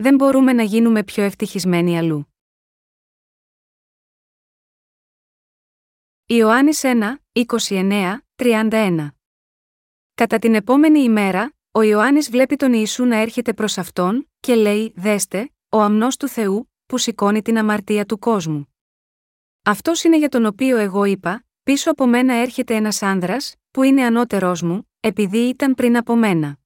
δεν μπορούμε να γίνουμε πιο ευτυχισμένοι αλλού. Ιωάννης 1, 29, 31 Κατά την επόμενη ημέρα, ο Ιωάννης βλέπει τον Ιησού να έρχεται προς Αυτόν και λέει «Δέστε, ο αμνός του Θεού, που σηκώνει την αμαρτία του κόσμου». Αυτός είναι για τον οποίο εγώ είπα «Πίσω από μένα έρχεται ένας άνδρας, που είναι ανώτερός μου, επειδή ήταν πριν από μένα».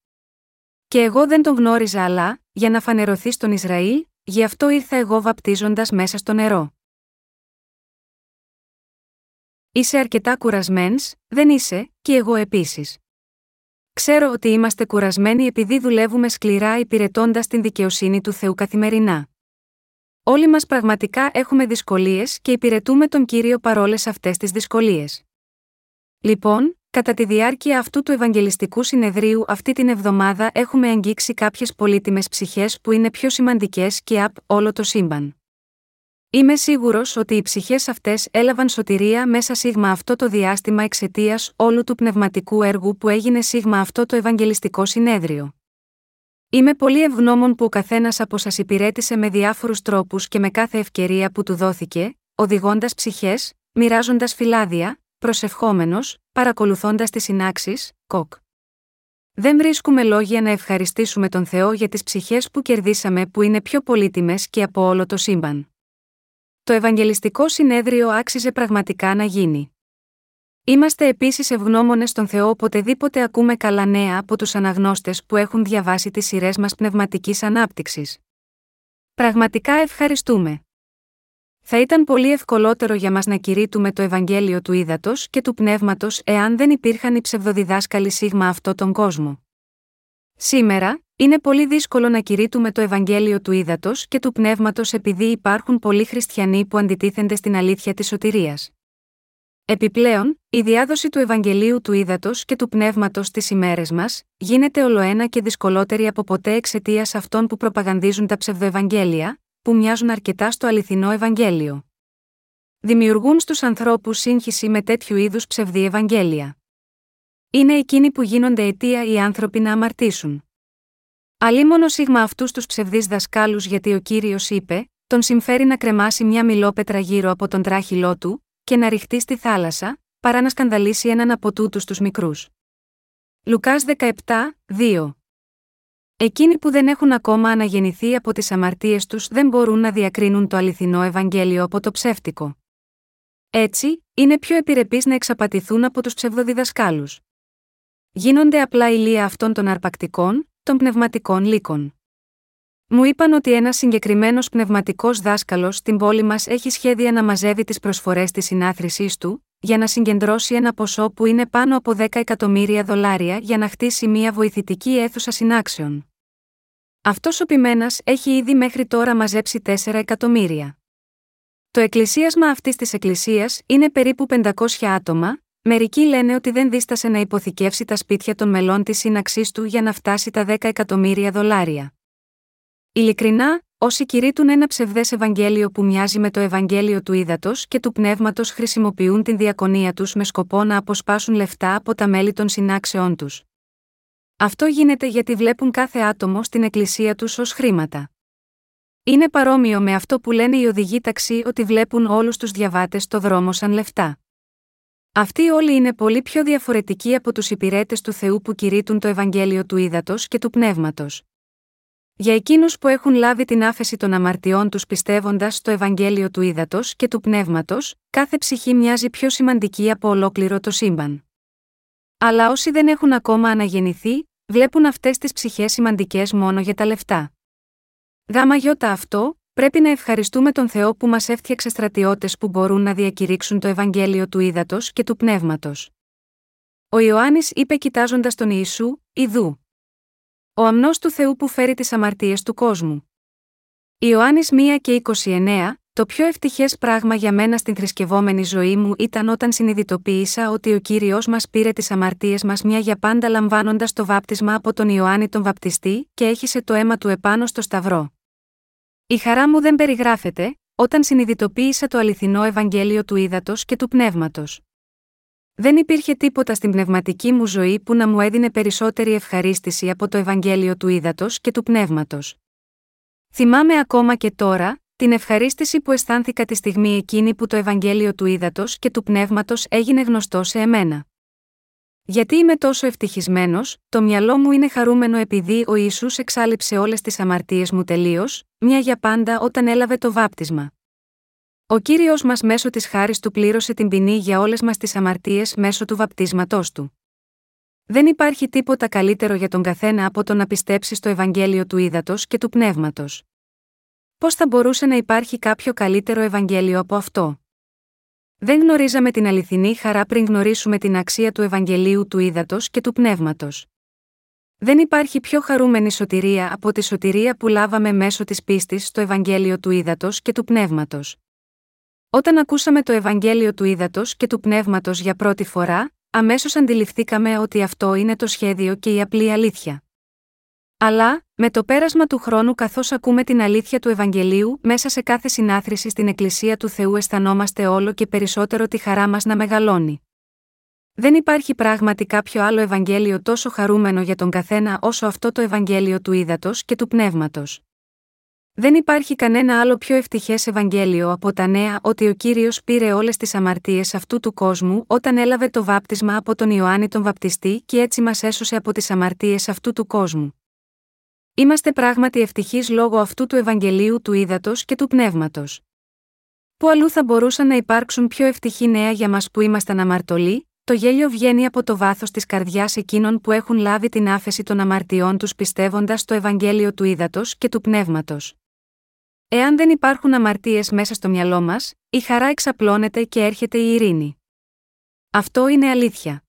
Και εγώ δεν τον γνώριζα αλλά, για να φανερωθείς στον Ισραήλ, γι' αυτό ήρθα εγώ βαπτίζοντας μέσα στο νερό. Είσαι αρκετά κουρασμένς, δεν είσαι, και εγώ επίσης. Ξέρω ότι είμαστε κουρασμένοι επειδή δουλεύουμε σκληρά υπηρετώντας την δικαιοσύνη του Θεού καθημερινά. Όλοι μας πραγματικά έχουμε δυσκολίες και υπηρετούμε τον κύριο παρόλες αυτές τις δυσκολίες. Λοιπόν, κατά τη διάρκεια αυτού του Ευαγγελιστικού Συνεδρίου αυτή την εβδομάδα έχουμε αγγίξει κάποιες πολύτιμες ψυχές που είναι πιο σημαντικές και απ' όλο το σύμπαν. Είμαι σίγουρος ότι οι ψυχές αυτές έλαβαν σωτηρία μέσα σίγμα αυτό το διάστημα εξαιτίας όλου του πνευματικού έργου που έγινε σίγμα αυτό το Ευαγγελιστικό Συνέδριο. Είμαι πολύ ευγνώμων που ο καθένας από σας υπηρέτησε με διάφορους τρόπους και με κάθε ευκαιρία που του δόθηκε, οδηγώντας ψυχές, μοιράζοντας φυλάδια, προσευχόμενος, παρακολουθώντας τις συνάξεις, κοκ. Δεν βρίσκουμε λόγια να ευχαριστήσουμε τον Θεό για τις ψυχές που κερδίσαμε που είναι πιο πολύτιμες και από όλο το σύμπαν. Το Ευαγγελιστικό Συνέδριο άξιζε πραγματικά να γίνει. Είμαστε επίσης ευγνώμονες στον Θεό οποτεδήποτε ακούμε καλά νέα από τους αναγνώστες που έχουν διαβάσει τις σειρές μας πνευματικής ανάπτυξης. Πραγματικά ευχαριστούμε. Θα ήταν πολύ ευκολότερο για μας να κηρύττουμε το Ευαγγέλιο του Ήδατος και του Πνεύματος εάν δεν υπήρχαν οι ψευδοδιδάσκαλοι σίγμα αυτό τον κόσμο. Σήμερα, είναι πολύ δύσκολο να κηρύττουμε το Ευαγγέλιο του Ήδατος και του Πνεύματος επειδή υπάρχουν πολλοί χριστιανοί που αντιτίθενται στην αλήθεια της σωτηρίας. Επιπλέον, η διάδοση του Ευαγγελίου του Ήδατος και του Πνεύματος στις ημέρες μας, γίνεται ολοένα και δυσκολότερη από ποτέ εξαιτίας αυτών που προπαγανδίζουν τα ψευδοευαγγέλια, που μοιάζουν αρκετά στο αληθινό Ευαγγέλιο. Δημιουργούν στους ανθρώπους σύγχυση με τέτοιου είδους ψευδή Ευαγγέλια. Είναι εκείνοι που γίνονται αιτία οι άνθρωποι να αμαρτήσουν. Αλίμονο σίγμα αυτούς τους ψευδείς δασκάλους γιατί ο κύριος είπε: Τον συμφέρει να κρεμάσει μια μιλόπετρα γύρω από τον τράχυλό του, και να ρηχτεί στη θάλασσα, παρά να σκανδαλίσει έναν από τούτους τους μικρούς. Λουκάς 17, 2 Εκείνοι που δεν έχουν ακόμα αναγεννηθεί από τις αμαρτίες τους δεν μπορούν να διακρίνουν το αληθινό Ευαγγέλιο από το ψεύτικο. Έτσι, είναι πιο επιρρεπείς να εξαπατηθούν από τους ψευδοδιδασκάλους. Γίνονται απλά ηλία αυτών των αρπακτικών, των πνευματικών λύκων. Μου είπαν ότι ένας συγκεκριμένος πνευματικός δάσκαλος στην πόλη μας έχει σχέδια να μαζεύει τις προσφορές της συνάθρησής του, για να συγκεντρώσει ένα ποσό που είναι πάνω από 10 εκατομμύρια δολάρια για να χτίσει μια βοηθητική αίθουσα συνάξεων. Αυτός ο πειμένας έχει ήδη μέχρι τώρα μαζέψει 4 εκατομμύρια. Το εκκλησίασμα αυτής της εκκλησίας είναι περίπου 500 άτομα, Μερικοί λένε ότι δεν δίστασε να υποθηκεύσει τα σπίτια των μελών της σύναξής του για να φτάσει τα 10 εκατομμύρια δολάρια. Ειλικρινά, όσοι κηρύττουν ένα ψευδές Ευαγγέλιο που μοιάζει με το Ευαγγέλιο του ύδατο και του πνεύματος χρησιμοποιούν την διακονία τους με σκοπό να αποσπάσουν λεφτά από τα μέλη των συνάξεών τους. Αυτό γίνεται γιατί βλέπουν κάθε άτομο στην εκκλησία τους ως χρήματα. Είναι παρόμοιο με αυτό που λένε οι οδηγοί ταξί ότι βλέπουν όλους τους διαβάτες στο δρόμο σαν λεφτά. Αυτοί όλοι είναι πολύ πιο διαφορετικοί από τους υπηρέτες του Θεού που κηρύττουν το Ευαγγέλιο του ύδατο και του πνεύματος. Για εκείνους που έχουν λάβει την άφεση των αμαρτιών τους πιστεύοντας στο Ευαγγέλιο του ύδατο και του πνεύματος, κάθε ψυχή μοιάζει πιο σημαντική από ολόκληρο το σύμπαν. Αλλά όσοι δεν έχουν ακόμα αναγεννηθεί, βλέπουν αυτές τις ψυχές σημαντικές μόνο για τα λεφτά. Γάμα γιώτα αυτό, Πρέπει να ευχαριστούμε τον Θεό που μας έφτιαξε στρατιώτες που μπορούν να διακηρύξουν το Ευαγγέλιο του ύδατο και του πνεύματος. Ο Ιωάννης είπε κοιτάζοντας τον Ιησού, Ιδού. Ο αμνός του Θεού που φέρει τις αμαρτίες του κόσμου. Ιωάννης 1 και 29, το πιο ευτυχές πράγμα για μένα στην θρησκευόμενη ζωή μου ήταν όταν συνειδητοποίησα ότι ο κύριος μας πήρε τις αμαρτίες μας μια για πάντα λαμβάνοντας το βάπτισμα από τον Ιωάννη τον Βαπτιστή και έχισε το αίμα του επάνω στο Σταυρό. Η χαρά μου δεν περιγράφεται, όταν συνειδητοποίησα το αληθινό Ευαγγέλιο του ύδατο και του πνεύματος. Δεν υπήρχε τίποτα στην πνευματική μου ζωή που να μου έδινε περισσότερη ευχαρίστηση από το Ευαγγέλιο του ύδατο και του πνεύματος. Θυμάμαι ακόμα και τώρα, την ευχαρίστηση που αισθάνθηκα τη στιγμή εκείνη που το Ευαγγέλιο του Ήδατος και του Πνεύματος έγινε γνωστό σε εμένα. Γιατί είμαι τόσο ευτυχισμένος, το μυαλό μου είναι χαρούμενο επειδή ο Ισού εξάλληψε όλες τις αμαρτίες μου τελείως, μια για πάντα όταν έλαβε το βάπτισμα. Ο κύριος μας μέσω της χάρης του πλήρωσε την ποινή για όλες μας τις αμαρτίες μέσω του βαπτίσματός του. Δεν υπάρχει τίποτα καλύτερο για τον καθένα από το να πιστέψει στο Ευαγγέλιο του Ήδατος και του Πνεύματος. Πώς θα μπορούσε να υπάρχει κάποιο καλύτερο Ευαγγέλιο από αυτό; Δεν γνωρίζαμε την αληθινή χαρά πριν γνωρίσουμε την αξία του Ευαγγελίου του Ήδατος και του Πνεύματος. Δεν υπάρχει πιο χαρούμενη σωτηρία από τη σωτηρία που λάβαμε μέσω της πίστης στο Ευαγγέλιο του Ήδατος και του Πνεύματος. Όταν ακούσαμε το Ευαγγέλιο του Ήδατος και του Πνεύματος για πρώτη φορά, αμέσως αντιληφθήκαμε ότι αυτό είναι το σχέδιο και η απλή αλήθεια. Αλλά, με το πέρασμα του χρόνου καθώς ακούμε την αλήθεια του Ευαγγελίου μέσα σε κάθε συνάθρηση στην Εκκλησία του Θεού αισθανόμαστε όλο και περισσότερο τη χαρά μας να μεγαλώνει. Δεν υπάρχει πράγματι κάποιο άλλο Ευαγγέλιο τόσο χαρούμενο για τον καθένα όσο αυτό το Ευαγγέλιο του Ήδατος και του Πνεύματος. Δεν υπάρχει κανένα άλλο πιο ευτυχές Ευαγγέλιο από τα νέα ότι ο κύριος πήρε όλες τις αμαρτίες αυτού του κόσμου όταν έλαβε το βάπτισμα από τον Ιωάννη τον Βαπτιστή και έτσι μας έσωσε από τις αμαρτίες αυτού του κόσμου. Είμαστε πράγματι ευτυχείς λόγω αυτού του Ευαγγελίου του Ήδατος και του Πνεύματος. Πού αλλού θα μπορούσαν να υπάρξουν πιο ευτυχή νέα για μας που ήμασταν αμαρτωλοί, το γέλιο βγαίνει από το βάθος της καρδιάς εκείνων που έχουν λάβει την άφεση των αμαρτιών τους πιστεύοντας στο Ευαγγέλιο του Ήδατος και του Πνεύματος. Εάν δεν υπάρχουν αμαρτίες μέσα στο μυαλό μας, η χαρά εξαπλώνεται και έρχεται η ειρήνη. Αυτό είναι αλήθεια.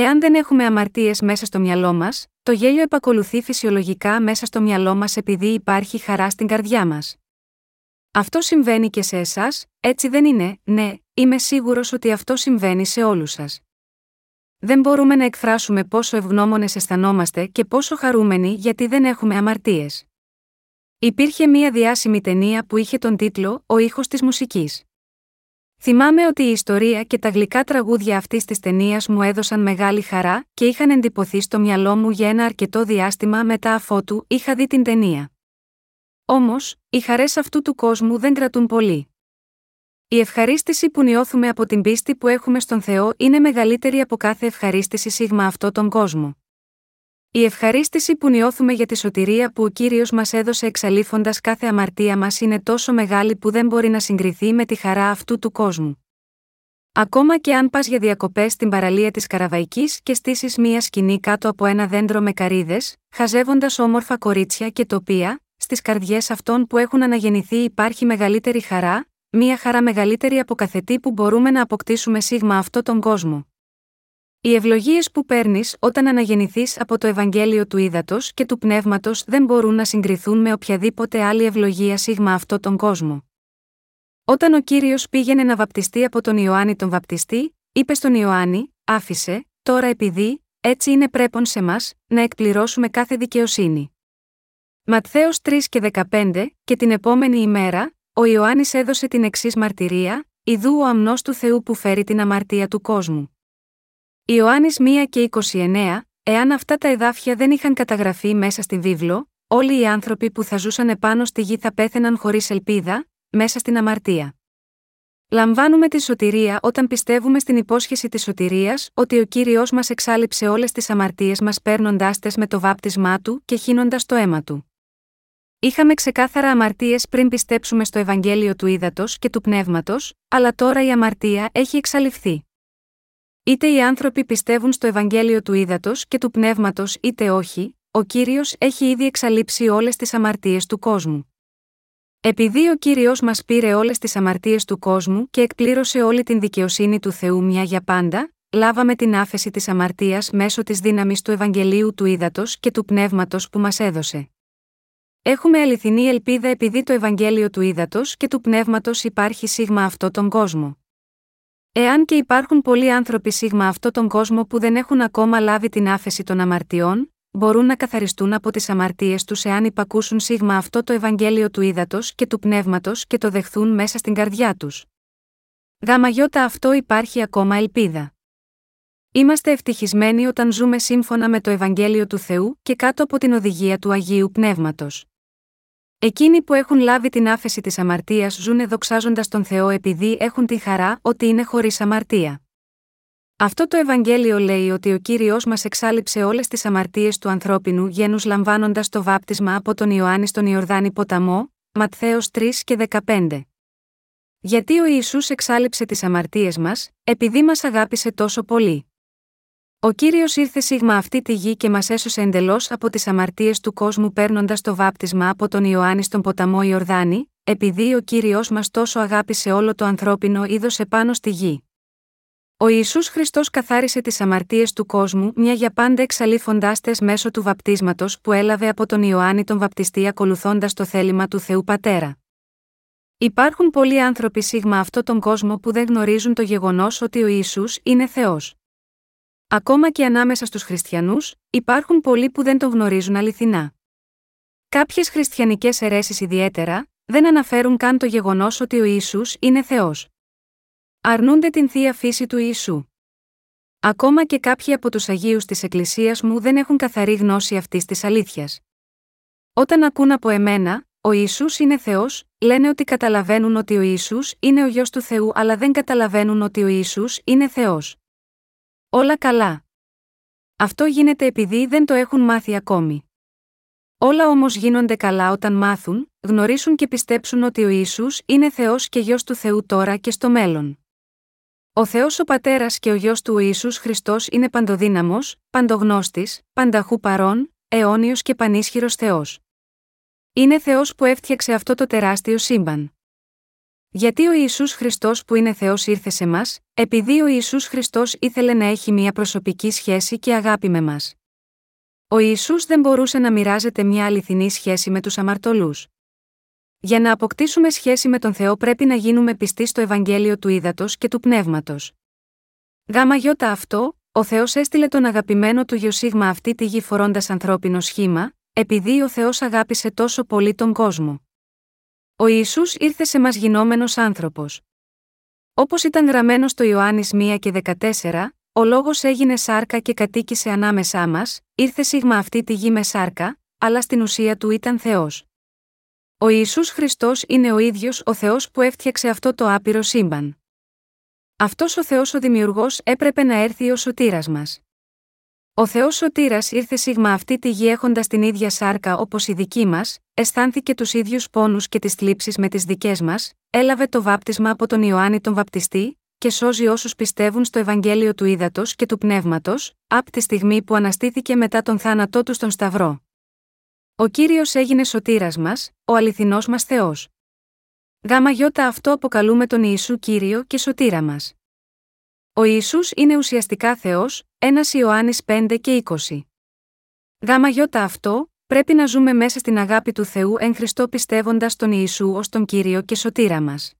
Εάν δεν έχουμε αμαρτίες μέσα στο μυαλό μας, το γέλιο επακολουθεί φυσιολογικά μέσα στο μυαλό μας επειδή υπάρχει χαρά στην καρδιά μας. Αυτό συμβαίνει και σε εσάς, έτσι δεν είναι, ναι, είμαι σίγουρος ότι αυτό συμβαίνει σε όλους σας. Δεν μπορούμε να εκφράσουμε πόσο ευγνώμονες αισθανόμαστε και πόσο χαρούμενοι γιατί δεν έχουμε αμαρτίες. Υπήρχε μία διάσημη ταινία που είχε τον τίτλο Ο ήχος της μουσικής. Θυμάμαι ότι η ιστορία και τα γλυκά τραγούδια αυτής της ταινίας μου έδωσαν μεγάλη χαρά και είχαν εντυπωθεί στο μυαλό μου για ένα αρκετό διάστημα μετά αφότου είχα δει την ταινία. Όμως, οι χαρές αυτού του κόσμου δεν κρατούν πολύ. Η ευχαρίστηση που νιώθουμε από την πίστη που έχουμε στον Θεό είναι μεγαλύτερη από κάθε ευχαρίστηση σίγμα αυτό τον κόσμο. Η ευχαρίστηση που νιώθουμε για τη σωτηρία που ο κύριος μας έδωσε εξαλείφοντας κάθε αμαρτία μας είναι τόσο μεγάλη που δεν μπορεί να συγκριθεί με τη χαρά αυτού του κόσμου. Ακόμα και αν πας για διακοπές στην παραλία της Καραβαϊκής και στήσεις μία σκηνή κάτω από ένα δέντρο με καρίδε, χαζεύοντας όμορφα κορίτσια και τοπία, στις καρδιές αυτών που έχουν αναγεννηθεί υπάρχει μεγαλύτερη χαρά, μία χαρά μεγαλύτερη από καθετή που μπορούμε να αποκτήσουμε σίγμα αυτό τον κόσμο. Οι ευλογίες που παίρνεις όταν αναγεννηθείς από το Ευαγγέλιο του Ήδατος και του Πνεύματος δεν μπορούν να συγκριθούν με οποιαδήποτε άλλη ευλογία σίγμα αυτό τον κόσμο. Όταν ο κύριος πήγαινε να βαπτιστεί από τον Ιωάννη τον Βαπτιστή, είπε στον Ιωάννη: Άφησε, τώρα επειδή, έτσι είναι πρέπον σε μας, να εκπληρώσουμε κάθε δικαιοσύνη. Ματθαίος 3 και 15, και την επόμενη ημέρα, ο Ιωάννης έδωσε την εξής μαρτυρία: Ιδού ο αμνός του Θεού που φέρει την αμαρτία του κόσμου. Ιωάννης 1 και 29, εάν αυτά τα εδάφια δεν είχαν καταγραφεί μέσα στη βίβλο, όλοι οι άνθρωποι που θα ζούσαν επάνω στη γη θα πέθαιναν χωρίς ελπίδα, μέσα στην αμαρτία. Λαμβάνουμε τη σωτηρία όταν πιστεύουμε στην υπόσχεση της σωτηρίας ότι ο κύριος μας εξάλληψε όλες τις αμαρτίες μας παίρνοντάς τες με το βάπτισμά του και χύνοντας το αίμα του. Είχαμε ξεκάθαρα αμαρτίες πριν πιστέψουμε στο Ευαγγέλιο του Ήδατος και του Πνεύματος, αλλά τώρα η αμαρτία έχει εξαλειφθεί. Είτε οι άνθρωποι πιστεύουν στο Ευαγγέλιο του Ήδατος και του Πνεύματος είτε όχι, ο κύριος έχει ήδη εξαλείψει όλες τις αμαρτίες του κόσμου. Επειδή ο κύριος μας πήρε όλες τις αμαρτίες του κόσμου και εκπλήρωσε όλη την δικαιοσύνη του Θεού μια για πάντα, λάβαμε την άφεση της αμαρτίας μέσω της δύναμης του Ευαγγελίου του Ήδατος και του Πνεύματος που μας έδωσε. Έχουμε αληθινή ελπίδα επειδή το Ευαγγέλιο του Ήδατος και του Πνεύματος υπάρχει σίγμα αυτό τον κόσμο. Εάν και υπάρχουν πολλοί άνθρωποι σίγμα αυτό τον κόσμο που δεν έχουν ακόμα λάβει την άφεση των αμαρτιών, μπορούν να καθαριστούν από τις αμαρτίες τους εάν υπακούσουν σίγμα αυτό το Ευαγγέλιο του ύδατο και του πνεύματος και το δεχθούν μέσα στην καρδιά τους. Γαμαγιώτα αυτό υπάρχει ακόμα ελπίδα. Είμαστε ευτυχισμένοι όταν ζούμε σύμφωνα με το Ευαγγέλιο του Θεού και κάτω από την οδηγία του Αγίου Πνεύματος. Εκείνοι που έχουν λάβει την άφεση της αμαρτίας ζουν δοξάζοντα τον Θεό επειδή έχουν τη χαρά ότι είναι χωρίς αμαρτία. Αυτό το Ευαγγέλιο λέει ότι ο κύριος μας εξάλληψε όλες τις αμαρτίες του ανθρώπινου γένους λαμβάνοντας το βάπτισμα από τον Ιωάννη στον Ιορδάνη ποταμό, Ματθαίος 3 και 15. Γιατί ο Ιησούς εξάλληψε τις αμαρτίες μας, επειδή μας αγάπησε τόσο πολύ. Ο κύριος ήρθε σίγμα αυτή τη γη και μας έσωσε εντελώς από τις αμαρτίες του κόσμου παίρνοντας το βάπτισμα από τον Ιωάννη στον ποταμό Ιορδάνη, επειδή ο κύριος μας τόσο αγάπησε όλο το ανθρώπινο είδος επάνω στη γη. Ο Ιησούς Χριστός καθάρισε τις αμαρτίες του κόσμου μια για πάντα εξαλείφοντά τε μέσω του βαπτίσματος που έλαβε από τον Ιωάννη τον Βαπτιστή ακολουθώντας το θέλημα του Θεού Πατέρα. Υπάρχουν πολλοί άνθρωποι σίγμα αυτόν τον κόσμο που δεν γνωρίζουν το γεγονός ότι ο Ιησούς είναι Θεός. Ακόμα και ανάμεσα στους χριστιανούς, υπάρχουν πολλοί που δεν τον γνωρίζουν αληθινά. Κάποιες χριστιανικές αιρέσεις ιδιαίτερα, δεν αναφέρουν καν το γεγονός ότι ο Ισού είναι Θεός. Αρνούνται την θεία φύση του Ιησού. Ακόμα και κάποιοι από τους Αγίους της Εκκλησίας μου δεν έχουν καθαρή γνώση αυτής της αλήθειας. Όταν ακούν από εμένα, ο Ιησούς είναι Θεός, λένε ότι καταλαβαίνουν ότι ο Ιησούς είναι ο γιος του Θεού, αλλά δεν καταλαβαίνουν ότι ο Ιησούς είναι Θεός. Όλα καλά. Αυτό γίνεται επειδή δεν το έχουν μάθει ακόμη. Όλα όμως γίνονται καλά όταν μάθουν, γνωρίσουν και πιστέψουν ότι ο Ιησούς είναι Θεός και γιος του Θεού τώρα και στο μέλλον. Ο Θεός ο Πατέρας και ο γιος του ο Ιησούς Χριστός είναι παντοδύναμος, παντογνώστης, πανταχού παρών, αιώνιος και πανίσχυρος Θεός. Είναι Θεός που έφτιαξε αυτό το τεράστιο σύμπαν. Γιατί ο Ιησούς Χριστός που είναι Θεός ήρθε σε μας, επειδή ο Ιησούς Χριστός ήθελε να έχει μια προσωπική σχέση και αγάπη με μας. Ο Ιησούς δεν μπορούσε να μοιράζεται μια αληθινή σχέση με τους αμαρτωλούς. Για να αποκτήσουμε σχέση με τον Θεό πρέπει να γίνουμε πιστοί στο Ευαγγέλιο του Ήδατος και του Πνεύματος. Γάμα γιώτα αυτό, ο Θεός έστειλε τον αγαπημένο του Γιωσίγμα αυτή τη γη φορώντας ανθρώπινο σχήμα, επειδή ο Θεός αγάπησε τόσο πολύ τον κόσμο. Ο Ισού ήρθε σε μας γινόμενος άνθρωπος. Όπως ήταν γραμμένος στο Ιωάννης 1 και 14, ο λόγος έγινε σάρκα και κατοίκησε ανάμεσά μας, ήρθε σίγμα αυτή τη γη με σάρκα, αλλά στην ουσία του ήταν Θεός. Ο Ισού Χριστός είναι ο ίδιος ο Θεός που έφτιαξε αυτό το άπειρο σύμπαν. Αυτός ο Θεός ο Δημιουργός έπρεπε να έρθει ω σωτήρας μας. Ο Θεός Σωτήρας ήρθε σίγμα αυτή τη γη έχοντας την ίδια σάρκα όπως η δική μας, αισθάνθηκε τους ίδιους πόνους και τις θλίψεις με τις δικές μας, έλαβε το βάπτισμα από τον Ιωάννη τον Βαπτιστή, και σώζει όσους πιστεύουν στο Ευαγγέλιο του Ήδατος και του Πνεύματος, από τη στιγμή που αναστήθηκε μετά τον θάνατό του στον Σταυρό. Ο κύριος έγινε σωτήρας μας, ο αληθινός μας Θεός. Γάμα γιώτα αυτό αποκαλούμε τον Ιησού κύριο και σωτήρα μας. Ο Ισού είναι ουσιαστικά Θεός, 1 Ιωάννης 5 και 20. Γάμα γιώτα αυτό, πρέπει να ζούμε μέσα στην αγάπη του Θεού εν Χριστώ πιστεύοντας τον Ιησού ως τον κύριο και σωτήρα μας.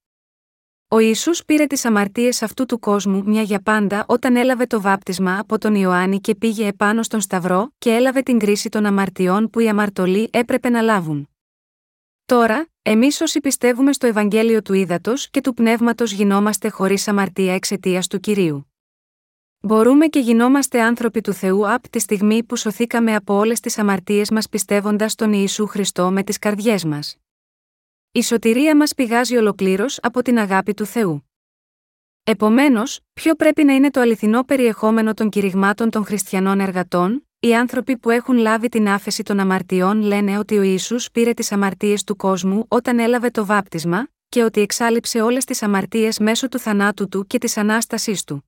Ο Ισού πήρε τις αμαρτίες αυτού του κόσμου μια για πάντα όταν έλαβε το βάπτισμα από τον Ιωάννη και πήγε επάνω στον Σταυρό και έλαβε την κρίση των αμαρτιών που οι αμαρτωλοί έπρεπε να λάβουν. Τώρα, εμείς όσοι πιστεύουμε στο Ευαγγέλιο του Ήδατος και του Πνεύματος γινόμαστε χωρίς αμαρτία εξαιτίας του κυρίου. Μπορούμε και γινόμαστε άνθρωποι του Θεού από τη στιγμή που σωθήκαμε από όλες τις αμαρτίες μας πιστεύοντας τον Ιησού Χριστό με τις καρδιές μας. Η σωτηρία μας πηγάζει ολοκλήρως από την αγάπη του Θεού. Επομένως, ποιο πρέπει να είναι το αληθινό περιεχόμενο των κηρυγμάτων των χριστιανών εργατών, οι άνθρωποι που έχουν λάβει την άφεση των αμαρτιών λένε ότι ο Ιησούς πήρε τις αμαρτίες του κόσμου όταν έλαβε το βάπτισμα, και ότι εξάλληψε όλες τις αμαρτίες μέσω του θανάτου του και της ανάστασής του.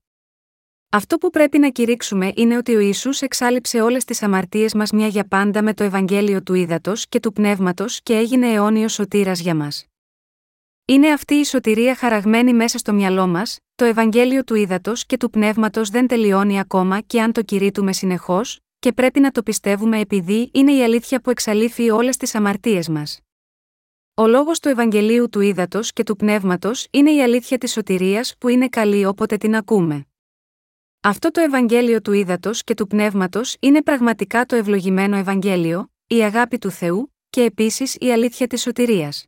Αυτό που πρέπει να κηρύξουμε είναι ότι ο Ιησούς εξάλληψε όλες τις αμαρτίες μας μια για πάντα με το Ευαγγέλιο του Ήδατος και του Πνεύματος και έγινε αιώνιος σωτήρας για μας. Είναι αυτή η σωτηρία χαραγμένη μέσα στο μυαλό μας, το Ευαγγέλιο του Ήδατος και του Πνεύματος δεν τελειώνει ακόμα και αν το κηρύττουμε συνεχώς, και πρέπει να το πιστεύουμε επειδή είναι η αλήθεια που εξαλείφει όλες τις αμαρτίες μας. Ο λόγος του Ευαγγελίου του Ήδατος και του Πνεύματος είναι η αλήθεια της σωτηρίας που είναι καλή όποτε την ακούμε. Αυτό το Ευαγγέλιο του Ήδατος και του Πνεύματος είναι πραγματικά το ευλογημένο Ευαγγέλιο, η αγάπη του Θεού, και επίσης η αλήθεια της σωτηρίας.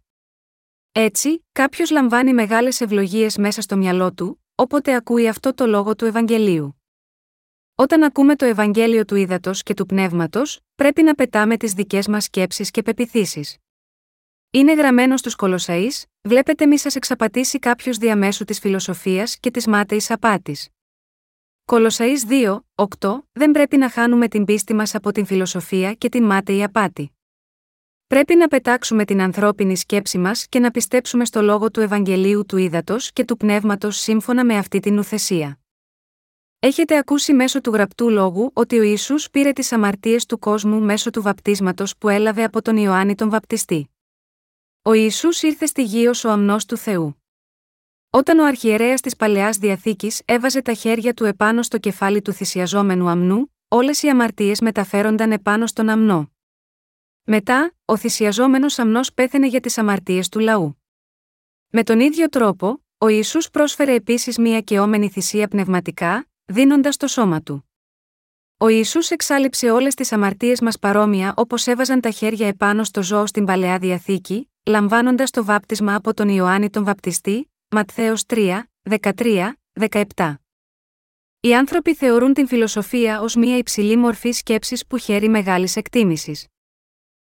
Έτσι, κάποιος λαμβάνει μεγάλες ευλογίες μέσα στο μυαλό του, όποτε ακούει αυτό το λόγο του Ευαγγελίου. Όταν ακούμε το Ευαγγέλιο του Ήδατος και του Πνεύματος, πρέπει να πετάμε τις δικές μας σκέψεις και πεπιθήσεις. Είναι γραμμένο στους Κολοσαεί, βλέπετε μη σας εξαπατήσει κάποιος διαμέσου της φιλοσοφίας και της μάταιης απάτης. Κολοσαεί 2, 8, δεν πρέπει να χάνουμε την πίστη μας από την φιλοσοφία και την μάταιη απάτη. Πρέπει να πετάξουμε την ανθρώπινη σκέψη μας και να πιστέψουμε στο λόγο του Ευαγγελίου του Ήδατος και του Πνεύματος σύμφωνα με αυτή την ουθεσία. Έχετε ακούσει μέσω του γραπτού λόγου ότι ο Ισού πήρε τις αμαρτίες του κόσμου μέσω του βαπτίσματος που έλαβε από τον Ιωάννη τον Βαπτιστή. Ο Ιησούς ήρθε στη γη ως ο αμνός του Θεού. Όταν ο αρχιερέας της Παλαιάς Διαθήκης έβαζε τα χέρια του επάνω στο κεφάλι του θυσιαζόμενου αμνού, όλες οι αμαρτίες μεταφέρονταν επάνω στον αμνό. Μετά, ο θυσιαζόμενος αμνός πέθαινε για τις αμαρτίες του λαού. Με τον ίδιο τρόπο, ο Ιησούς πρόσφερε επίσης μια κεόμενη θυσία πνευματικά, δίνοντας το σώμα του. Ο Ιησούς εξάλληψε όλες τις αμαρτίες μας παρόμοια όπως έβαζαν τα χέρια επάνω στο ζώο στην παλαιά διαθήκη, λαμβάνοντας το βάπτισμα από τον Ιωάννη τον Βαπτιστή, Ματθαίος 3, 13, 17. Οι άνθρωποι θεωρούν την φιλοσοφία ως μια υψηλή μορφή σκέψης που χαίρει μεγάλης εκτίμησης.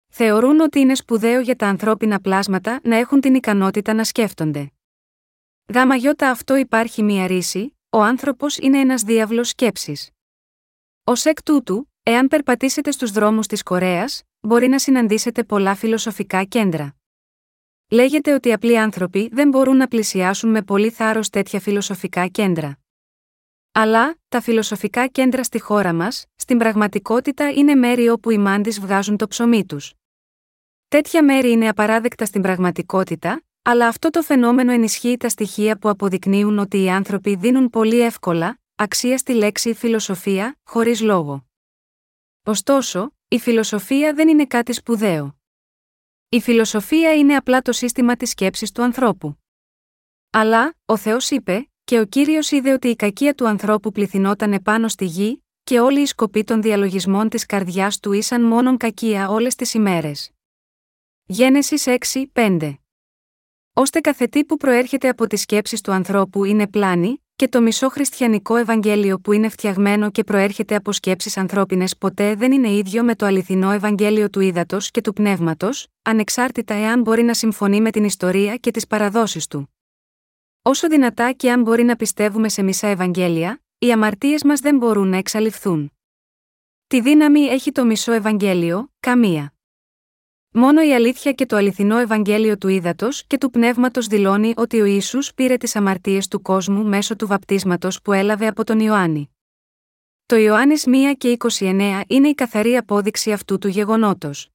Θεωρούν ότι είναι σπουδαίο για τα ανθρώπινα πλάσματα να έχουν την ικανότητα να σκέφτονται. Γάμα γιώτα αυτό υπάρχει μία ρίση, ο άνθρωπος είναι ένας διάβλος σκέψης. Ω εκ τούτου, εάν περπατήσετε στους δρόμους της Κορέας, μπορεί να συναντήσετε πολλά φιλοσοφικά κέντρα. Λέγεται ότι απλοί άνθρωποι δεν μπορούν να πλησιάσουν με πολύ θάρρος τέτοια φιλοσοφικά κέντρα. Αλλά, τα φιλοσοφικά κέντρα στη χώρα μας, στην πραγματικότητα είναι μέρη όπου οι μάντις βγάζουν το ψωμί τους. Τέτοια μέρη είναι απαράδεκτα στην πραγματικότητα, αλλά αυτό το φαινόμενο ενισχύει τα στοιχεία που αποδεικνύουν ότι οι άνθρωποι δίνουν πολύ εύκολα αξία στη λέξη φιλοσοφία, χωρίς λόγο. Ωστόσο, η φιλοσοφία δεν είναι κάτι σπουδαίο. Η φιλοσοφία είναι απλά το σύστημα της σκέψης του ανθρώπου. Αλλά, ο Θεός είπε, και ο κύριος είδε ότι η κακία του ανθρώπου πληθυνόταν επάνω στη γη, και όλοι οι σκοποί των διαλογισμών της καρδιάς του ήσαν μόνον κακία όλες τις ημέρες. Γένεσης 6, 5. Ώστε καθετή που προέρχεται από τις σκέψεις του ανθρώπου είναι πλάνη, και το μισό χριστιανικό Ευαγγέλιο που είναι φτιαγμένο και προέρχεται από σκέψεις ανθρώπινες ποτέ δεν είναι ίδιο με το αληθινό Ευαγγέλιο του ύδατο και του πνεύματος, ανεξάρτητα εάν μπορεί να συμφωνεί με την ιστορία και τις παραδόσεις του. Όσο δυνατά και αν μπορεί να πιστεύουμε σε μισά Ευαγγέλια, οι αμαρτίες μας δεν μπορούν να εξαλειφθούν. Τη δύναμη έχει το μισό Ευαγγέλιο, καμία. Μόνο η αλήθεια και το αληθινό Ευαγγέλιο του ύδατο και του πνεύματος δηλώνει ότι ο Ιησούς πήρε τις αμαρτίες του κόσμου μέσω του βαπτίσματος που έλαβε από τον Ιωάννη. Το Ιωάννης 1 και 29 είναι η καθαρή απόδειξη αυτού του γεγονότος.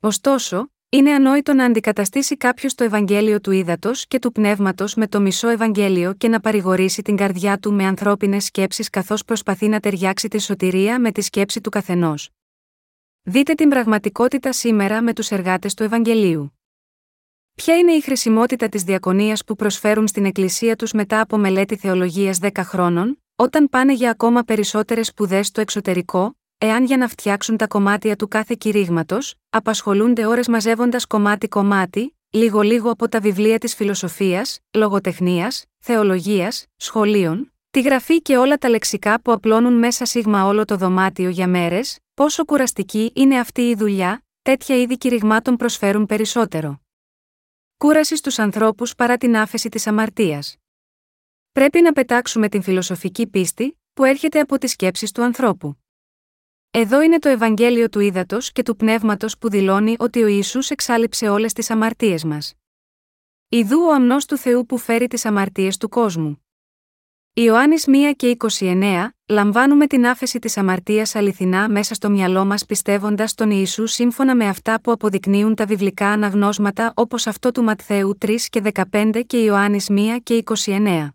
Ωστόσο, είναι ανόητο να αντικαταστήσει κάποιος το Ευαγγέλιο του ύδατο και του πνεύματος με το μισό Ευαγγέλιο και να παρηγορήσει την καρδιά του με ανθρώπινες σκέψεις καθώς προσπαθεί να ταιριάξει τη σωτηρία με τη σκέψη του καθενός. Δείτε την πραγματικότητα σήμερα με τους εργάτες του Ευαγγελίου. Ποια είναι η χρησιμότητα της διακονίας που προσφέρουν στην Εκκλησία τους μετά από μελέτη θεολογίας 10 χρόνων, όταν πάνε για ακόμα περισσότερες σπουδές στο εξωτερικό, εάν για να φτιάξουν τα κομμάτια του κάθε κηρύγματος, απασχολούνται ώρες μαζεύοντας κομμάτι-κομμάτι, λίγο-λίγο από τα βιβλία της φιλοσοφίας, λογοτεχνίας, θεολογίας, σχολείων, τη γραφή και όλα τα λεξικά που απλώνουν μέσα σίγμα όλο το δωμάτιο για μέρες, Πόσο κουραστική είναι αυτή η δουλειά, τέτοια είδη κηρυγμάτων προσφέρουν περισσότερο. Κούραση στους ανθρώπους παρά την άφεση της αμαρτίας. Πρέπει να πετάξουμε την φιλοσοφική πίστη, που έρχεται από τις σκέψεις του ανθρώπου. Εδώ είναι το Ευαγγέλιο του Ήδατος και του Πνεύματος που δηλώνει ότι ο Ισού εξάλληψε όλες τις αμαρτίες μας. Ιδού ο αμνός του Θεού που φέρει τις αμαρτίες του κόσμου. Ιωάννης 1 και 29, λαμβάνουμε την άφεση της αμαρτίας αληθινά μέσα στο μυαλό μας πιστεύοντας τον Ιησού σύμφωνα με αυτά που αποδεικνύουν τα βιβλικά αναγνώσματα όπως αυτό του Ματθαίου 3 και 15 και Ιωάννης 1 και 29.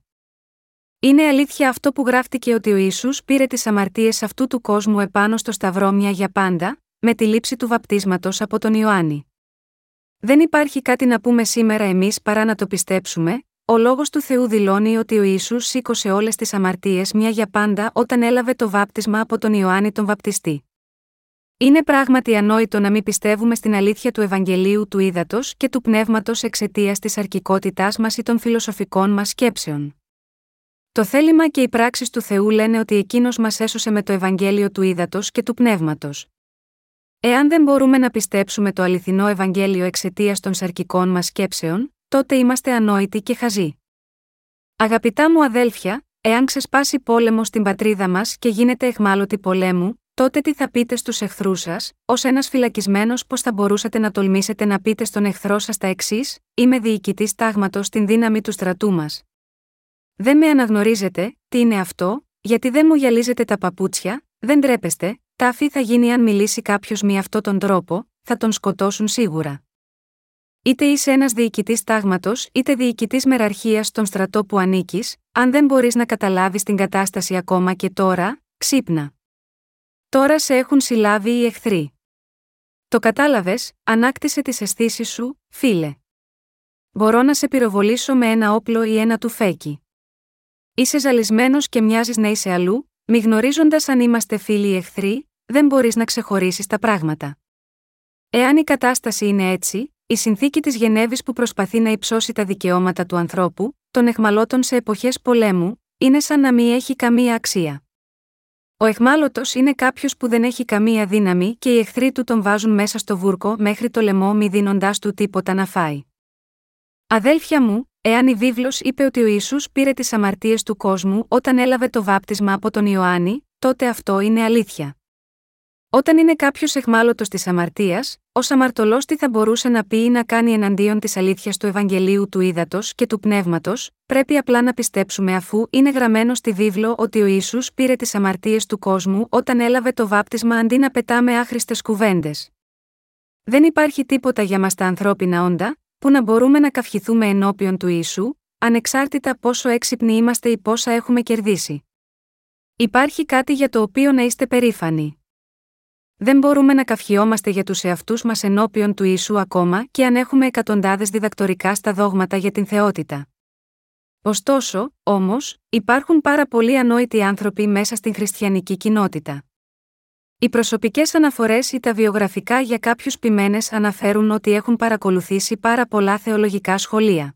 Είναι αλήθεια αυτό που γράφτηκε ότι ο Ιησούς πήρε τις αμαρτίες αυτού του κόσμου επάνω στο σταυρό μια για πάντα, με τη λήψη του βαπτίσματος από τον Ιωάννη. Δεν υπάρχει κάτι να πούμε σήμερα εμείς παρά να το πιστέψουμε, ο λόγος του Θεού δηλώνει ότι ο Ισού σήκωσε όλες τις αμαρτίες μια για πάντα όταν έλαβε το βάπτισμα από τον Ιωάννη τον Βαπτιστή. Είναι πράγματι ανόητο να μην πιστεύουμε στην αλήθεια του Ευαγγελίου του Ήδατος και του Πνεύματος εξαιτίας της αρκικότητά μας ή των φιλοσοφικών μας σκέψεων. Το θέλημα και οι πράξεις του Θεού λένε ότι εκείνος μας έσωσε με το Ευαγγέλιο του Ήδατος και του Πνεύματος. Εάν δεν μπορούμε να πιστέψουμε το αληθινό Ευαγγέλιο εξαιτίας των σαρκικών μας σκέψεων, τότε είμαστε ανόητοι και χαζοί. Αγαπητά μου αδέλφια, εάν ξεσπάσει πόλεμο στην πατρίδα μας και γίνεται εχμάλωτη πολέμου, τότε τι θα πείτε στους εχθρούς σας, ως ένας φυλακισμένος, πώς θα μπορούσατε να τολμήσετε να πείτε στον εχθρό σας τα εξής: Είμαι διοικητής τάγματος στην δύναμη του στρατού μας. Δεν με αναγνωρίζετε, τι είναι αυτό, γιατί δεν μου γυαλίζετε τα παπούτσια, δεν τρέπεστε, τάφη θα γίνει αν μιλήσει κάποιος με αυτόν τον τρόπο, θα τον σκοτώσουν σίγουρα. Είτε είσαι ένας διοικητής τάγματος, είτε διοικητής μεραρχίας στον στρατό που ανήκεις, αν δεν μπορείς να καταλάβεις την κατάσταση ακόμα και τώρα, ξύπνα. Τώρα σε έχουν συλλάβει οι εχθροί. Το κατάλαβες, ανάκτησε τις αισθήσεις σου, φίλε. Μπορώ να σε πυροβολήσω με ένα όπλο ή ένα τουφέκι. Είσαι ζαλισμένος και μοιάζεις να είσαι αλλού, μη γνωρίζοντας αν είμαστε φίλοι ή εχθροί, δεν μπορείς να ξεχωρίσεις τα πράγματα. Εάν η κατάσταση είναι έτσι, η συνθήκη της Γενέβης που προσπαθεί να υψώσει τα δικαιώματα του ανθρώπου, των εχμαλώτων σε εποχές πολέμου, είναι σαν να μην έχει καμία αξία. Ο εχμάλωτος είναι κάποιος που δεν έχει καμία δύναμη και οι εχθροί του τον βάζουν μέσα στο βούρκο μέχρι το λαιμό μη δίνοντάς του τίποτα να φάει. Αδέλφια μου, εάν η βίβλος είπε ότι ο Ισού πήρε τις αμαρτίες του κόσμου όταν έλαβε το βάπτισμα από τον Ιωάννη, τότε αυτό είναι αλήθεια. Όταν είναι κάποιος εχμάλωτος της αμαρτίας, ω αμαρτωλό τι θα μπορούσε να πει ή να κάνει εναντίον της αλήθειας του Ευαγγελίου του Ήδατος και του Πνεύματος, πρέπει απλά να πιστέψουμε αφού είναι γραμμένο στη βίβλο ότι ο Ισού πήρε τις αμαρτίες του κόσμου όταν έλαβε το βάπτισμα αντί να πετάμε άχρηστες κουβέντες. Δεν υπάρχει τίποτα για μας τα ανθρώπινα όντα, που να μπορούμε να καυχηθούμε ενώπιον του Ιησού, ανεξάρτητα πόσο έξυπνοι είμαστε ή πόσα έχουμε κερδίσει. Υπάρχει κάτι για το οποίο να είστε περήφανοι. Δεν μπορούμε να καυχιόμαστε για τους εαυτούς μας ενώπιον του Ιησού ακόμα και αν έχουμε εκατοντάδες διδακτορικά στα δόγματα για την θεότητα. Ωστόσο, όμως, υπάρχουν πάρα πολλοί ανόητοι άνθρωποι μέσα στην χριστιανική κοινότητα. Οι προσωπικές αναφορές ή τα βιογραφικά για κάποιους ποιμένες αναφέρουν ότι έχουν παρακολουθήσει πάρα πολλά θεολογικά σχολεία.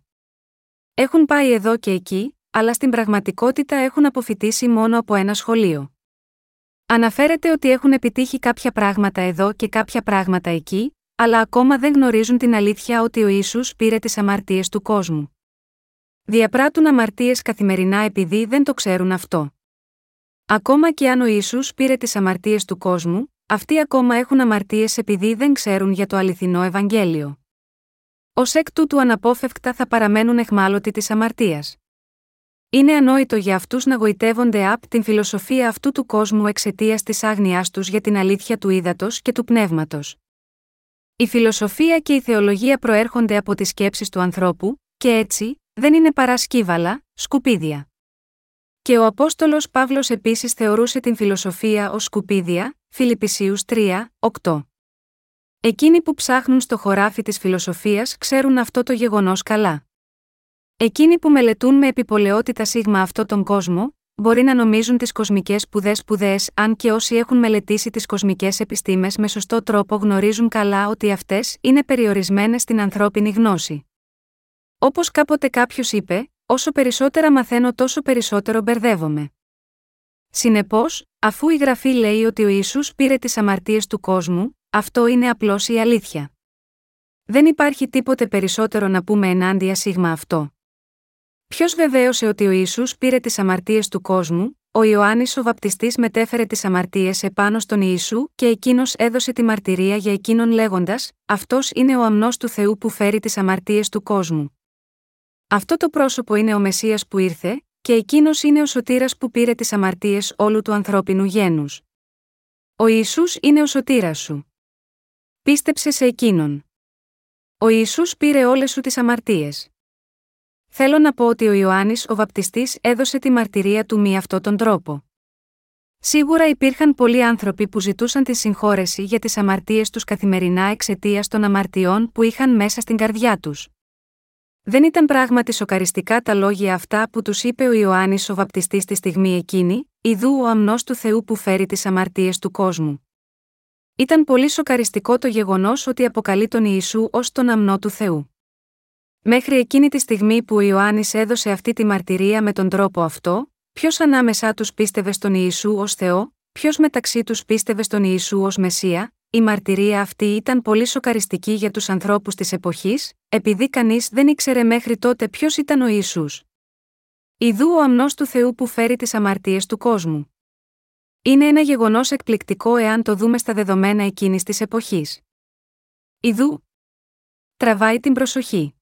Έχουν πάει εδώ και εκεί, αλλά στην πραγματικότητα έχουν αποφυτίσει μόνο από ένα σχολείο. Αναφέρεται ότι έχουν επιτύχει κάποια πράγματα εδώ και κάποια πράγματα εκεί, αλλά ακόμα δεν γνωρίζουν την αλήθεια ότι ο ίσου πήρε τις αμαρτίες του κόσμου. Διαπράττουν αμαρτίες καθημερινά επειδή δεν το ξέρουν αυτό. Ακόμα και αν ο ίσου πήρε τις αμαρτίες του κόσμου, αυτοί ακόμα έχουν αμαρτίες επειδή δεν ξέρουν για το αληθινό Ευαγγέλιο. Ω εκ τούτου αναπόφευκτα θα παραμένουν εχμάλωτοι της αμαρτίας. Είναι ανόητο για αυτούς να γοητεύονται απ' την φιλοσοφία αυτού του κόσμου εξαιτίας της άγνοιά τους για την αλήθεια του ύδατος και του πνεύματος. Η φιλοσοφία και η θεολογία προέρχονται από τις σκέψεις του ανθρώπου, και έτσι, δεν είναι παρά σκύβαλα, σκουπίδια. Και ο Απόστολος Παύλος επίσης θεωρούσε την φιλοσοφία ως σκουπίδια, Φιλιππισίους 3, 8. Εκείνοι που ψάχνουν στο χωράφι της φιλοσοφίας ξέρουν αυτό το γεγονός καλά. Εκείνοι που μελετούν με επιπολαιότητα σίγμα αυτό τον κόσμο, μπορεί να νομίζουν τις κοσμικές σπουδές σπουδές, αν και όσοι έχουν μελετήσει τις κοσμικές επιστήμες με σωστό τρόπο γνωρίζουν καλά ότι αυτές είναι περιορισμένες στην ανθρώπινη γνώση. Όπως κάποτε κάποιος είπε, όσο περισσότερα μαθαίνω τόσο περισσότερο μπερδεύομαι. Συνεπώς, αφού η γραφή λέει ότι ο Ισού πήρε τις αμαρτίες του κόσμου, αυτό είναι απλώς η αλήθεια. Δεν υπάρχει τίποτε περισσότερο να πούμε ενάντια σίγμα αυτό. Ποιος βεβαίωσε ότι ο Ισού πήρε τις αμαρτίες του κόσμου, ο Ιωάννης ο Βαπτιστής μετέφερε τις αμαρτίες επάνω στον Ιησού και εκείνος έδωσε τη μαρτυρία για εκείνον λέγοντας: Αυτός είναι ο αμνός του Θεού που φέρει τις αμαρτίες του κόσμου. Αυτό το πρόσωπο είναι ο Μεσσίας που ήρθε, και εκείνος είναι ο σωτήρας που πήρε τις αμαρτίες όλου του ανθρώπινου γένους. Ο Ιησούς είναι ο σωτήρας σου. Πίστεψε σε εκείνον. Ο Ιησούς πήρε όλες σου τις αμαρτίες. Θέλω να πω ότι ο Ιωάννης ο Βαπτιστής έδωσε τη μαρτυρία του μη αυτόν τον τρόπο. Σίγουρα υπήρχαν πολλοί άνθρωποι που ζητούσαν τη συγχώρεση για τις αμαρτίες τους καθημερινά εξαιτίας των αμαρτιών που είχαν μέσα στην καρδιά τους. Δεν ήταν πράγματι σοκαριστικά τα λόγια αυτά που τους είπε ο Ιωάννης ο Βαπτιστής τη στιγμή εκείνη, Ιδού ο αμνός του Θεού που φέρει τις αμαρτίες του κόσμου. Ήταν πολύ σοκαριστικό το γεγονός ότι αποκαλεί τον Ιησού ως τον αμνό του Θεού. Μέχρι εκείνη τη στιγμή που ο Ιωάννης έδωσε αυτή τη μαρτυρία με τον τρόπο αυτό, ποιος ανάμεσά τους πίστευε στον Ιησού ως Θεό, ποιος μεταξύ τους πίστευε στον Ιησού ως Μεσία, η μαρτυρία αυτή ήταν πολύ σοκαριστική για τους ανθρώπους της εποχής, επειδή κανείς δεν ήξερε μέχρι τότε ποιος ήταν ο Ιησούς. Ιδού ο αμνός του Θεού που φέρει τις αμαρτίες του κόσμου. Είναι ένα γεγονός εκπληκτικό εάν το δούμε στα δεδομένα εκείνης της εποχής. Ιδού. Τραβάει την προσοχή.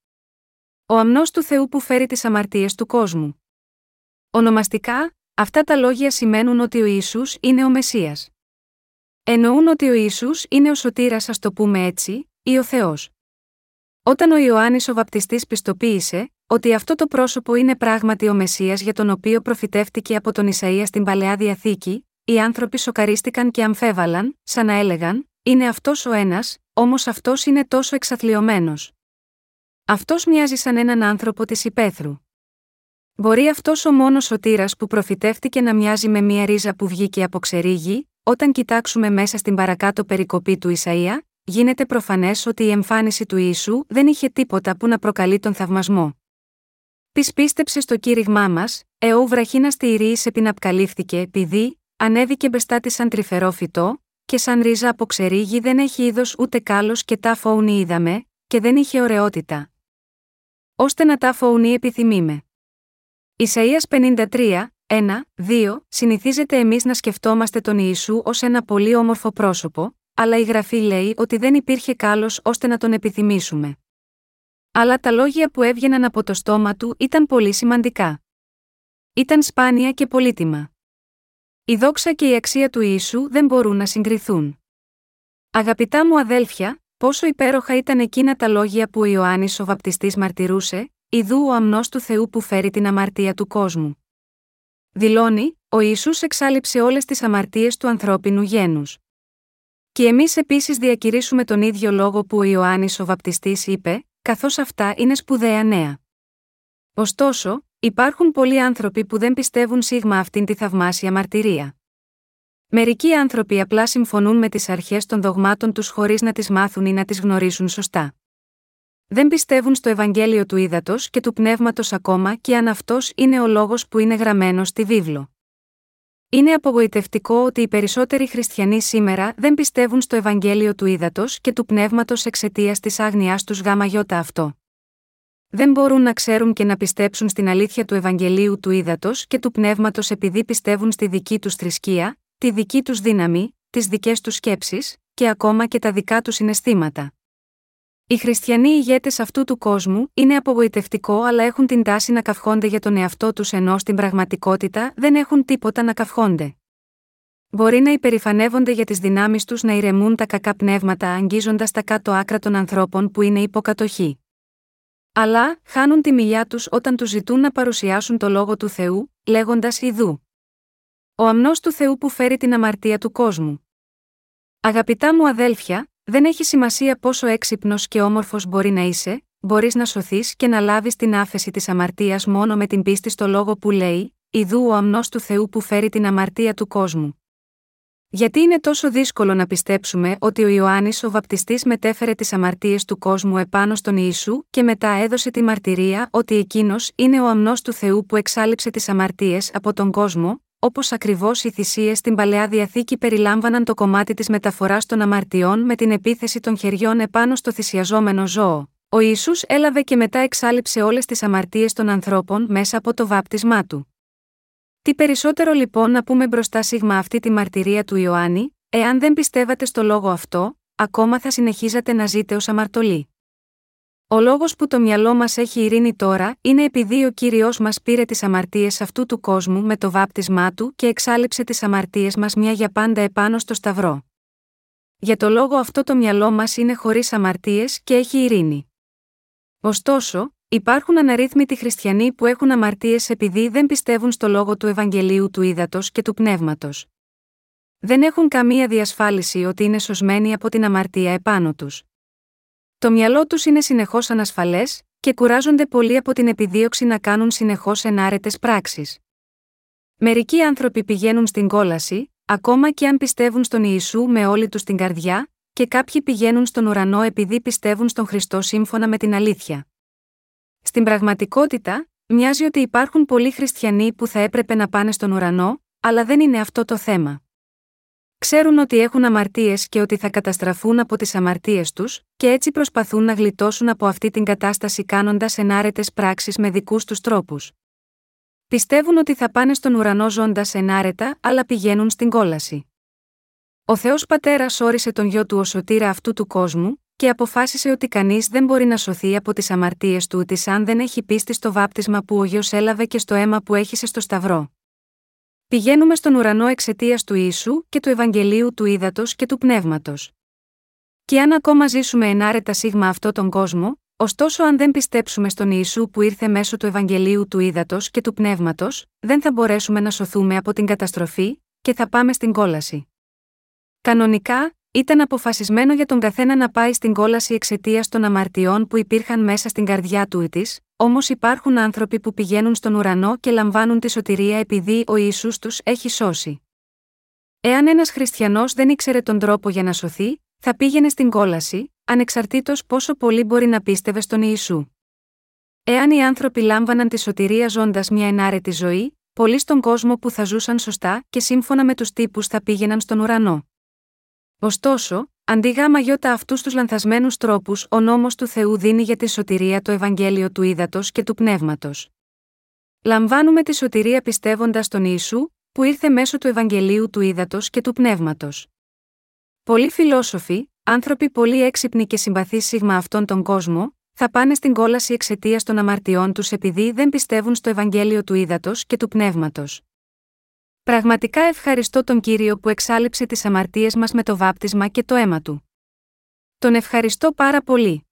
Ο αμνός του Θεού που φέρει τις αμαρτίες του κόσμου. Ονομαστικά, αυτά τα λόγια σημαίνουν ότι ο Ιησούς είναι ο Μεσσίας. Εννοούν ότι ο Ιησούς είναι ο σωτήρας, ας το πούμε έτσι, ή ο Θεός. Όταν ο Ιωάννης ο Βαπτιστής πιστοποίησε ότι αυτό το πρόσωπο είναι πράγματι ο Μεσσίας για τον οποίο προφητεύτηκε από τον Ισαΐα στην Παλαιά Διαθήκη, οι άνθρωποι σοκαρίστηκαν και αμφέβαλαν, σαν να έλεγαν: Είναι αυτός ο ένας, όμως αυτός είναι τόσο εξαθλειωμένος. Αυτός μοιάζει σαν έναν άνθρωπο της υπαίθρου. Μπορεί αυτός ο μόνος σωτήρας που προφητεύτηκε να μοιάζει με μία ρίζα που βγήκε από ξερίγη, όταν κοιτάξουμε μέσα στην παρακάτω περικοπή του Ισαΐα, γίνεται προφανές ότι η εμφάνιση του Ιησού δεν είχε τίποτα που να προκαλεί τον θαυμασμό. Πι πίστεψε στο κήρυγμά μας, εώ βραχίνα στη επιναπκαλύφθηκε επειδή, ανέβηκε μπεστά της σαν τρυφερό φυτό, και σαν ρίζα από ξερίγη δεν έχει είδος ούτε κάλος και τα φόουνι είδαμε, και δεν είχε ωραιότητα. Ώστε να τα φόουνι επιθυμíme. Ισαΐας 53, 1, 2, συνηθίζεται εμείς να σκεφτόμαστε τον Ιησού ως ένα πολύ όμορφο πρόσωπο, αλλά η γραφή λέει ότι δεν υπήρχε κάλος ώστε να τον επιθυμήσουμε. Αλλά τα λόγια που έβγαιναν από το στόμα του ήταν πολύ σημαντικά. Ήταν σπάνια και πολύτιμα. Η δόξα και η αξία του Ιησού δεν μπορούν να συγκριθούν. Αγαπητά μου αδέλφια, πόσο υπέροχα ήταν εκείνα τα λόγια που ο Ιωάννης ο Βαπτιστής μαρτυρούσε, Ιδού ο αμνός του Θεού που φέρει την αμαρτία του κόσμου. Δηλώνει, ο Ιησούς εξάλληψε όλες τις αμαρτίες του ανθρώπινου γένους. Και εμείς επίσης διακηρύσουμε τον ίδιο λόγο που ο Ιωάννης ο Βαπτιστής είπε, καθώς αυτά είναι σπουδαία νέα. Ωστόσο, υπάρχουν πολλοί άνθρωποι που δεν πιστεύουν σίγμα αυτήν τη θαυμάσια μαρτυρία. Μερικοί άνθρωποι απλά συμφωνούν με τις αρχές των δογμάτων τους χωρίς να τις μάθουν ή να τις γνωρίσουν σωστά. Δεν πιστεύουν στο Ευαγγέλιο του Ήδατος και του Πνεύματος ακόμα και αν αυτός είναι ο λόγος που είναι γραμμένος στη βίβλο. Είναι απογοητευτικό ότι οι περισσότεροι χριστιανοί σήμερα δεν πιστεύουν στο Ευαγγέλιο του Ήδατος και του Πνεύματος εξαιτίας της άγνοιάς τους γιώτα αυτό. Δεν μπορούν να ξέρουν και να πιστέψουν στην αλήθεια του Ευαγγελίου του Ήδατος και του Πνεύματος επειδή πιστεύουν στη δική τους θρησκεία, τη δική τους δύναμη, τις δικές τους σκέψεις, και ακόμα και τα δικά τους συναισθήματα. Οι χριστιανοί ηγέτες αυτού του κόσμου είναι απογοητευτικό αλλά έχουν την τάση να καυχόνται για τον εαυτό τους ενώ στην πραγματικότητα δεν έχουν τίποτα να καυχόνται. Μπορεί να υπερηφανεύονται για τις δυνάμεις τους να ηρεμούν τα κακά πνεύματα αγγίζοντας τα κάτω άκρα των ανθρώπων που είναι υποκατοχή. Αλλά, χάνουν τη μιλιά τους όταν τους ζητούν να παρουσιάσουν το λόγο του Θεού, λέγοντας Ιδού. Ο αμνός του Θεού που φέρει την αμαρτία του κόσμου. Αγαπητά μου αδέλφια, δεν έχει σημασία πόσο έξυπνος και όμορφος μπορεί να είσαι, μπορείς να σωθείς και να λάβεις την άφεση της αμαρτίας μόνο με την πίστη στο λόγο που λέει: Ιδού ο αμνός του Θεού που φέρει την αμαρτία του κόσμου. Γιατί είναι τόσο δύσκολο να πιστέψουμε ότι ο Ιωάννης ο Βαπτιστής μετέφερε τις αμαρτίες του κόσμου επάνω στον Ιησού και μετά έδωσε τη μαρτυρία ότι εκείνος είναι ο αμνός του Θεού που εξάλληψε τις αμαρτίες από τον κόσμο, όπως ακριβώς οι θυσίες στην παλαιά διαθήκη περιλάμβαναν το κομμάτι της μεταφοράς των αμαρτιών με την επίθεση των χεριών επάνω στο θυσιαζόμενο ζώο. Ο Ιησούς έλαβε και μετά εξάλληψε όλες τις αμαρτίες των ανθρώπων μέσα από το βάπτισμά του. Τι περισσότερο λοιπόν να πούμε μπροστά σίγμα αυτή τη μαρτυρία του Ιωάννη, εάν δεν πιστεύατε στο λόγο αυτό, ακόμα θα συνεχίζατε να ζείτε ως αμαρτωλοί. Ο λόγος που το μυαλό μας έχει ειρήνη τώρα είναι επειδή ο κύριος μας πήρε τις αμαρτίες αυτού του κόσμου με το βάπτισμά του και εξάλληψε τις αμαρτίες μας μια για πάντα επάνω στο Σταυρό. Για το λόγο αυτό το μυαλό μας είναι χωρίς αμαρτίες και έχει ειρήνη. Ωστόσο, υπάρχουν αναρρύθμιτοι χριστιανοί που έχουν αμαρτίες επειδή δεν πιστεύουν στο λόγο του Ευαγγελίου του Ήδατος και του Πνεύματος. Δεν έχουν καμία διασφάλιση ότι είναι σωσμένοι από την αμαρτία επάνω τους. Το μυαλό τους είναι συνεχώς ανασφαλές, και κουράζονται πολύ από την επιδίωξη να κάνουν συνεχώς ενάρετες πράξεις. Μερικοί άνθρωποι πηγαίνουν στην κόλαση, ακόμα και αν πιστεύουν στον Ιησού με όλη τους την καρδιά, και κάποιοι πηγαίνουν στον ουρανό επειδή πιστεύουν στον Χριστό σύμφωνα με την αλήθεια. Στην πραγματικότητα, μοιάζει ότι υπάρχουν πολλοί χριστιανοί που θα έπρεπε να πάνε στον ουρανό, αλλά δεν είναι αυτό το θέμα. Ξέρουν ότι έχουν αμαρτίες και ότι θα καταστραφούν από τις αμαρτίες τους, και έτσι προσπαθούν να γλιτώσουν από αυτή την κατάσταση κάνοντας ενάρετες πράξεις με δικούς τους τρόπους. Πιστεύουν ότι θα πάνε στον ουρανό ζώντας ενάρετα, αλλά πηγαίνουν στην κόλαση. Ο Θεός Πατέρας όρισε τον γιο του ω σωτήρα αυτού του κόσμου, και αποφάσισε ότι κανείς δεν μπορεί να σωθεί από τις αμαρτίες του τη αν δεν έχει πίστη στο βάπτισμα που ο γιος έλαβε και στο αίμα που έχησε στο Σταυρό. Πηγαίνουμε στον ουρανό εξαιτίας του Ιησού και του Ευαγγελίου του Ήδατος και του Πνεύματος. Και αν ακόμα ζήσουμε ενάρετα σίγμα αυτό τον κόσμο, ωστόσο αν δεν πιστέψουμε στον Ιησού που ήρθε μέσω του Ευαγγελίου του Ήδατος και του Πνεύματος, δεν θα μπορέσουμε να σωθούμε από την καταστροφή, και θα πάμε στην κόλαση. Κανονικά, ήταν αποφασισμένο για τον καθένα να πάει στην κόλαση εξαιτίας των αμαρτιών που υπήρχαν μέσα στην καρδιά του τη, όμως υπάρχουν άνθρωποι που πηγαίνουν στον ουρανό και λαμβάνουν τη σωτηρία επειδή ο Ισού τους έχει σώσει. Εάν ένας χριστιανός δεν ήξερε τον τρόπο για να σωθεί, θα πήγαινε στην κόλαση, ανεξαρτήτως πόσο πολύ μπορεί να πίστευε στον Ιησού. Εάν οι άνθρωποι λάμβαναν τη σωτηρία ζώντας μια ενάρετη ζωή, πολλοί στον κόσμο που θα ζούσαν σωστά και σύμφωνα με τους τύπους θα πήγαιναν στον ουρανό. Ωστόσο, αντί γάμα γιώτα αυτούς τους λανθασμένους τρόπους, ο νόμος του Θεού δίνει για τη σωτηρία το Ευαγγέλιο του ύδατο και του πνεύματος. Λαμβάνουμε τη σωτηρία πιστεύοντας τον Ιησού, που ήρθε μέσω του Ευαγγελίου του ύδατο και του πνεύματος. Πολλοί φιλόσοφοι, άνθρωποι πολύ έξυπνοι και συμπαθείς σίγμα αυτόν τον κόσμο, θα πάνε στην κόλαση εξαιτίας των αμαρτιών τους επειδή δεν πιστεύουν στο Ευαγγέλιο του ύδατο και του πνεύματος. Πραγματικά ευχαριστώ τον Κύριο που εξάλληψε τις αμαρτίες μας με το βάπτισμα και το αίμα Του. Τον ευχαριστώ πάρα πολύ.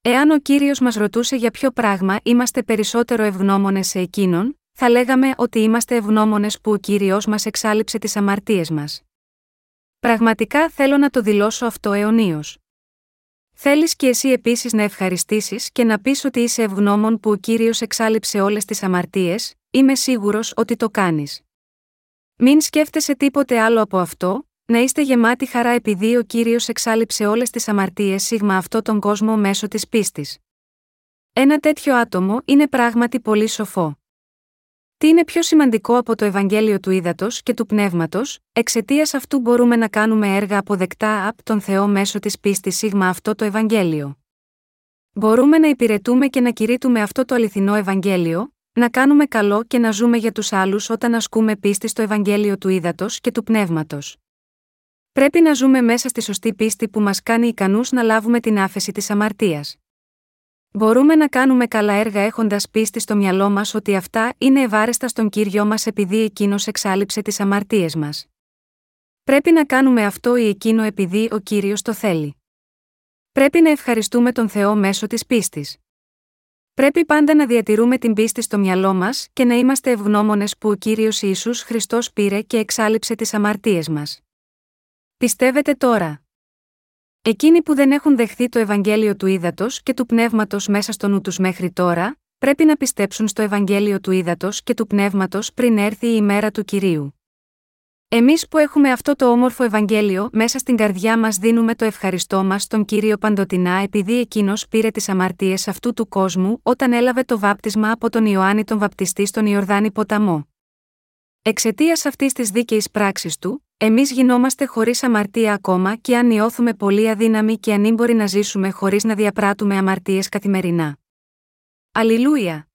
Εάν ο Κύριος μας ρωτούσε για ποιο πράγμα είμαστε περισσότερο ευγνώμονες σε Εκείνον, θα λέγαμε ότι είμαστε ευγνώμονες που ο Κύριος μας εξάλληψε τις αμαρτίες μας. Πραγματικά θέλω να το δηλώσω αυτό αιωνίως. Θέλεις και εσύ επίσης να ευχαριστήσεις και να πεις ότι είσαι ευγνώμων που ο Κύριος εξάλληψε όλες τις αμαρτίες, είμαι σίγουρος ότι το κάνεις. Μην σκέφτεσαι τίποτε άλλο από αυτό, να είστε γεμάτοι χαρά επειδή ο κύριος εξάλληψε όλες τις αμαρτίες σίγμα αυτό τον κόσμο μέσω της πίστης. Ένα τέτοιο άτομο είναι πράγματι πολύ σοφό. Τι είναι πιο σημαντικό από το Ευαγγέλιο του Ήδατος και του Πνεύματος, εξαιτίας αυτού μπορούμε να κάνουμε έργα αποδεκτά από τον Θεό μέσω της πίστης σίγμα αυτό το Ευαγγέλιο. Μπορούμε να υπηρετούμε και να κηρύττουμε αυτό το αληθινό Ευαγγέλιο, να κάνουμε καλό και να ζούμε για τους άλλους όταν ασκούμε πίστη στο Ευαγγέλιο του Ήδατος και του Πνεύματος. Πρέπει να ζούμε μέσα στη σωστή πίστη που μας κάνει ικανούς να λάβουμε την άφεση της αμαρτίας. Μπορούμε να κάνουμε καλά έργα έχοντας πίστη στο μυαλό μας ότι αυτά είναι ευάρεστα στον κύριο μας επειδή εκείνος εξάλληψε τις αμαρτίες μας. Πρέπει να κάνουμε αυτό ή εκείνο επειδή ο κύριος το θέλει. Πρέπει να ευχαριστούμε τον Θεό μέσω της πίστης. Πρέπει πάντα να διατηρούμε την πίστη στο μυαλό μας και να είμαστε ευγνώμονες που ο κύριος Ιησούς Χριστός πήρε και εξάλληψε τις αμαρτίες μας. Πιστεύετε τώρα. Εκείνοι που δεν έχουν δεχθεί το Ευαγγέλιο του Ήδατος και του Πνεύματος μέσα στο νου τους μέχρι τώρα, πρέπει να πιστέψουν στο Ευαγγέλιο του Ήδατος και του Πνεύματος πριν έρθει η ημέρα του κυρίου. Εμείς που έχουμε αυτό το όμορφο Ευαγγέλιο μέσα στην καρδιά μας δίνουμε το ευχαριστώ μας στον κύριο παντοτινά επειδή εκείνος πήρε τις αμαρτίες αυτού του κόσμου όταν έλαβε το βάπτισμα από τον Ιωάννη τον Βαπτιστή στον Ιορδάνη ποταμό. Εξαιτίας αυτής της δίκαιης πράξης του, εμείς γινόμαστε χωρίς αμαρτία ακόμα και αν νιώθουμε πολύ αδύναμοι και ανήμποροι να ζήσουμε χωρίς να διαπράττουμε αμαρτίες καθημερινά. Αλληλούια!